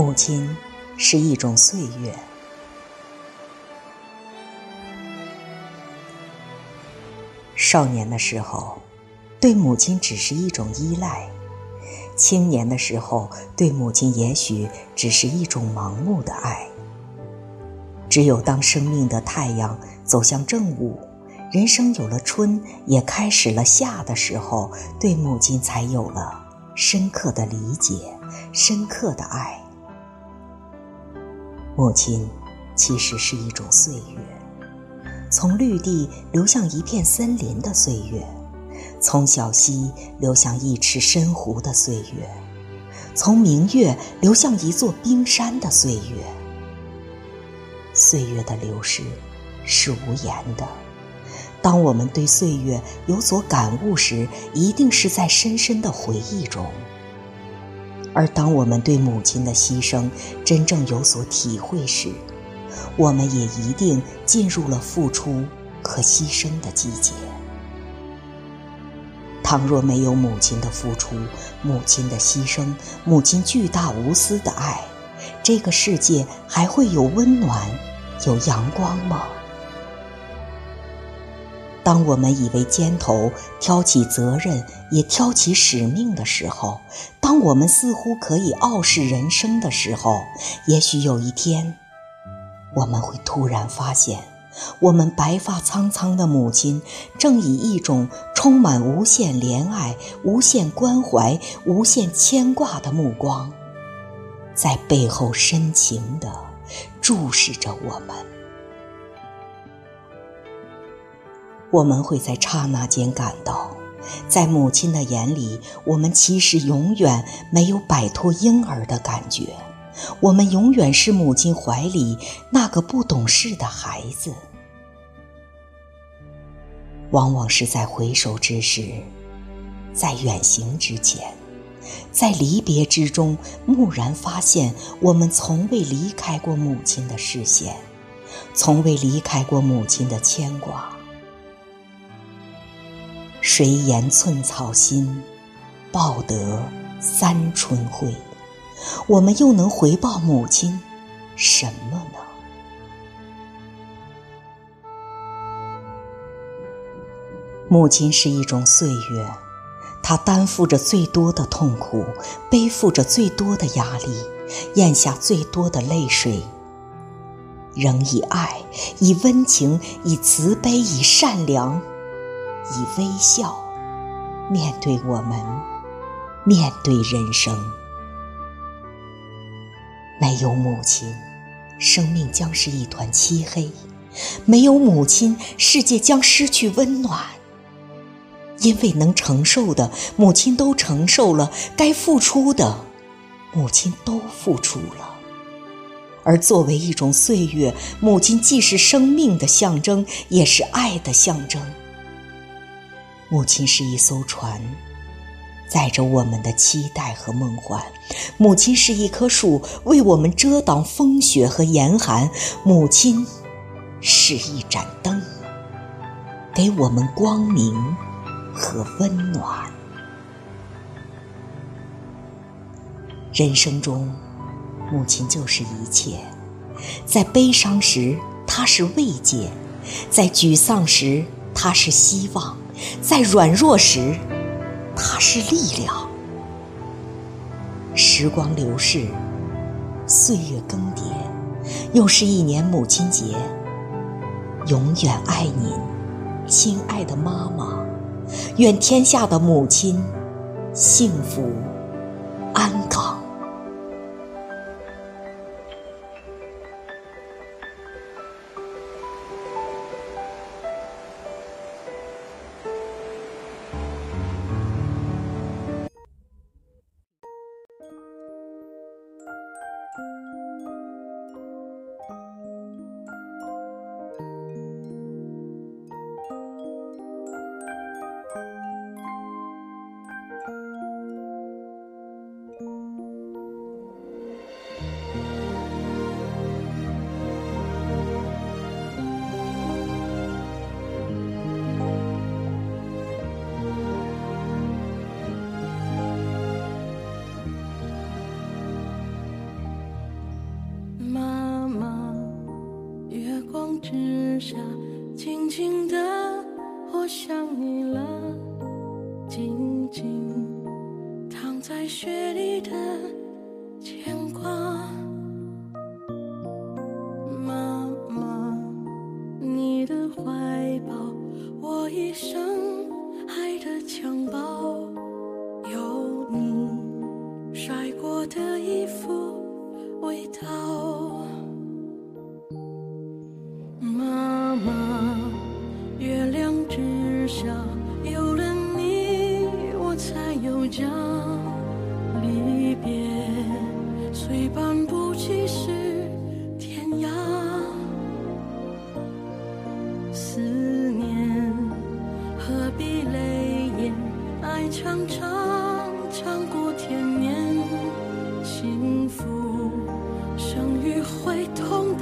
母亲是一种岁月。少年的时候，对母亲只是一种依赖；青年的时候，对母亲也许只是一种盲目的爱。只有当生命的太阳走向正午，人生有了春，也开始了夏的时候，对母亲才有了深刻的理解，深刻的爱。母亲其实是一种岁月，从绿地流向一片森林的岁月，从小溪流向一池深湖的岁月，从明月流向一座冰山的岁月。岁月的流逝是无言的。当我们对岁月有所感悟时，一定是在深深的回忆中。而当我们对母亲的牺牲真正有所体会时，我们也一定进入了付出和牺牲的季节。倘若没有母亲的付出、母亲的牺牲、母亲巨大无私的爱，这个世界还会有温暖、有阳光吗？当我们以为肩头挑起责任，也挑起使命的时候，当我们似乎可以傲视人生的时候，也许有一天，我们会突然发现，我们白发苍苍的母亲，正以一种充满无限怜爱、无限关怀、无限牵挂的目光，在背后深情地注视着我们。我们会在刹那间感到，在母亲的眼里，我们其实永远没有摆脱婴儿的感觉，我们永远是母亲怀里那个不懂事的孩子。往往是在回首之时，在远行之前，在离别之中，蓦然发现，我们从未离开过母亲的视线，从未离开过母亲的牵挂。谁言寸草心，报得三春晖？我们又能回报母亲什么呢？母亲是一种岁月，她担负着最多的痛苦，背负着最多的压力，咽下最多的泪水，仍以爱、以温情、以慈悲、以善良。以微笑面对我们，面对人生。没有母亲，生命将是一团漆黑；没有母亲，世界将失去温暖。因为能承受的，母亲都承受了；该付出的，母亲都付出了。而作为一种岁月，母亲既是生命的象征，也是爱的象征。母亲是一艘船，载着我们的期待和梦幻；母亲是一棵树，为我们遮挡风雪和严寒；母亲是一盏灯，给我们光明和温暖。人生中，母亲就是一切。在悲伤时，她是慰藉；在沮丧时，她是希望。在软弱时，它是力量。时光流逝，岁月更迭，又是一年母亲节。永远爱您，亲爱的妈妈。愿天下的母亲幸福安康。静静的我想你了静静躺在雪里的牵挂。妈妈你的怀抱我一生会痛